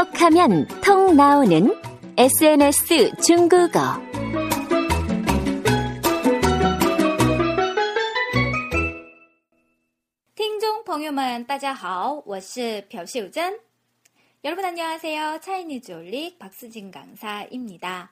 톡하면 통 나오는 SNS 중국어. 听众朋友们，大家好，我是朴秀珍。 여러분 안녕하세요. 차이니즈 올릭 박수진 강사입니다.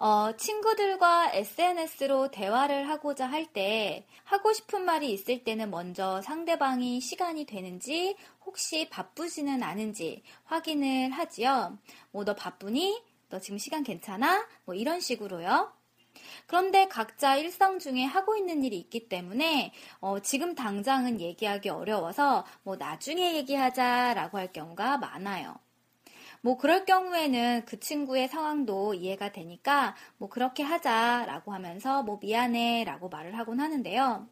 어, 친구들과 SNS로 대화를 하고자 할 때 하고 싶은 말이 있을 때는 먼저 상대방이 시간이 되는지 혹시 바쁘지는 않은지 확인을 하지요. 뭐 너 바쁘니? 너 지금 시간 괜찮아? 뭐 이런 식으로요. 그런데 각자 일상 중에 하고 있는 일이 있기 때문에 어, 지금 당장은 얘기하기 어려워서 뭐 나중에 얘기하자라고 할 경우가 많아요. 뭐 그럴 경우에는 그 친구의 상황도 이해가 되니까 뭐 그렇게 하자라고 하면서 뭐 미안해라고 말을 하곤 하는데요.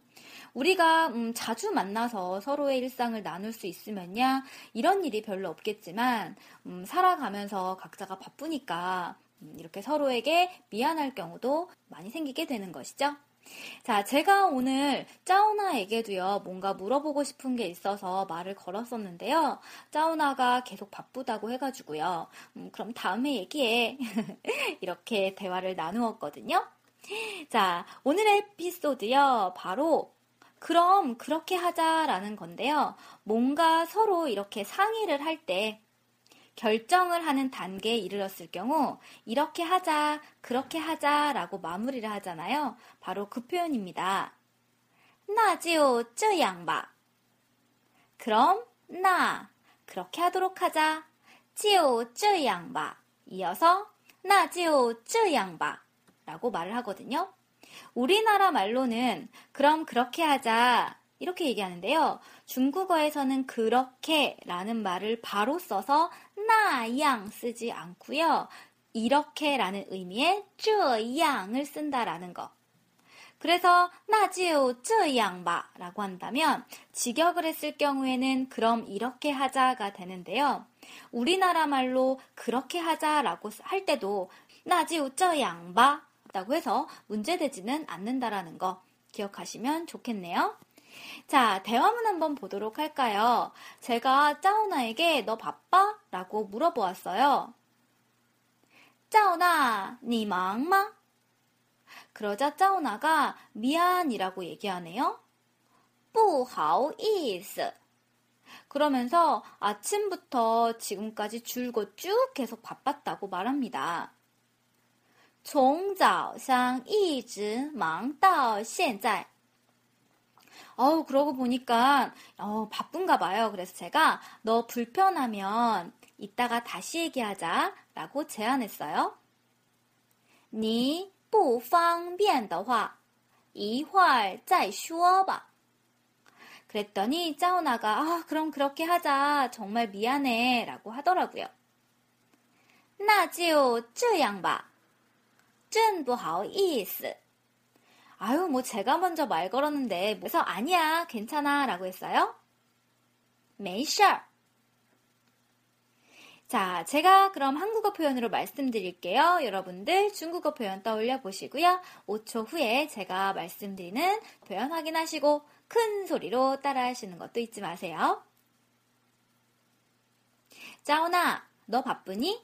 우리가 음, 자주 만나서 서로의 일상을 나눌 수 있으면야 이런 일이 별로 없겠지만 음, 살아가면서 각자가 바쁘니까 음, 이렇게 서로에게 미안할 경우도 많이 생기게 되는 것이죠. 자, 제가 오늘 짜오나에게도요, 뭔가 물어보고 싶은 게 있어서 말을 걸었었는데요. 짜오나가 계속 바쁘다고 해가지고요. 음, 그럼 다음에 얘기해. 이렇게 대화를 나누었거든요. 자, 오늘의 에피소드요, 바로 그럼 그렇게 하자라는 건데요. 뭔가 서로 이렇게 상의를 할 때, 결정을 하는 단계에 이르렀을 경우 이렇게 하자, 그렇게 하자라고 마무리를 하잖아요. 바로 그 표현입니다. 나지요, 쯔 양바. 그럼 나 그렇게 하도록 하자. 지요, 쯔 양바. 이어서 나지요, 쯔 양바라고 말을 하거든요. 우리나라 말로는 그럼 그렇게 하자 이렇게 얘기하는데요. 중국어에서는 그렇게라는 말을 바로 써서 나양 쓰지 않고요. 이렇게라는 의미의 这样을 쓴다라는 거. 그래서 나지요 这样吧라고 한다면 직역을 했을 경우에는 그럼 이렇게 하자가 되는데요. 우리나라 말로 그렇게 하자라고 할 때도 나지요 这样吧 라고 해서 문제되지는 않는다라는 거 기억하시면 좋겠네요. 자, 대화문 한번 보도록 할까요? 제가 짜오나에게 너 바빠? 라고 물어보았어요. 짜오나, 니 망마? 그러자 짜오나가 미안이라고 얘기하네요. 不好意思. 그러면서 아침부터 지금까지 줄곧 쭉 계속 바빴다고 말합니다. 从早上一直忙到现在. 어우, 그러고 보니까, 어, 바쁜가 봐요. 그래서 제가, 너 불편하면 이따가 다시 얘기하자. 라고 제안했어요. 你不方便的话,一会儿再说吧. 그랬더니 짜오나가, 아, 그럼 그렇게 하자. 정말 미안해. 라고 하더라고요. 那就这样吧.真不好意思. 아유, 뭐 제가 먼저 말 걸었는데 그래서 아니야, 괜찮아 라고 했어요. 没事儿. 자, 제가 그럼 한국어 표현으로 말씀드릴게요. 여러분들 중국어 표현 떠올려 보시고요. 5초 후에 제가 말씀드리는 표현 확인하시고 큰 소리로 따라 하시는 것도 잊지 마세요. 짜오나, 너 바쁘니?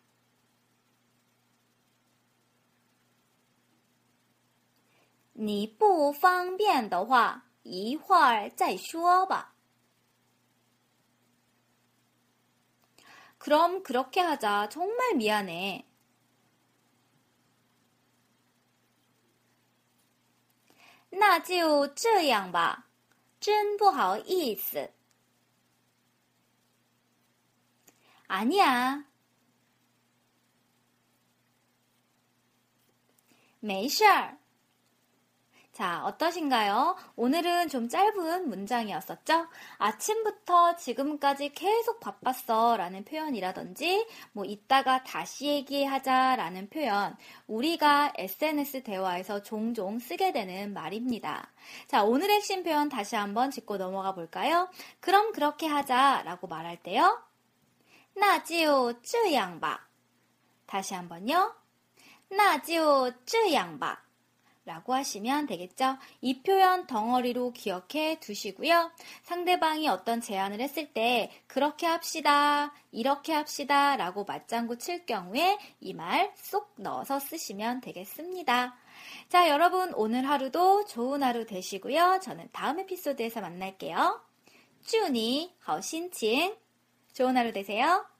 你不方便的话，一会儿再说吧。 그럼 그렇게 하자. 정말 미안해. 那就这样吧，真不好意思。 아니야. 没事儿. 자, 어떠신가요? 오늘은 좀 짧은 문장이었었죠? 아침부터 지금까지 계속 바빴어 라는 표현이라든지, 뭐, 이따가 다시 얘기하자 라는 표현, 우리가 SNS 대화에서 종종 쓰게 되는 말입니다. 자, 오늘의 핵심 표현 다시 한번 짚고 넘어가 볼까요? 그럼 그렇게 하자 라고 말할 때요. 나지오 쯔양바. 다시 한번요. 나지오 쯔양바. 라고 하시면 되겠죠. 이 표현 덩어리로 기억해 두시고요. 상대방이 어떤 제안을 했을 때 그렇게 합시다, 이렇게 합시다 라고 맞장구 칠 경우에 이 말 쏙 넣어서 쓰시면 되겠습니다. 자, 여러분 오늘 하루도 좋은 하루 되시고요. 저는 다음 에피소드에서 만날게요. 쭈니, 허신칭. 좋은 하루 되세요.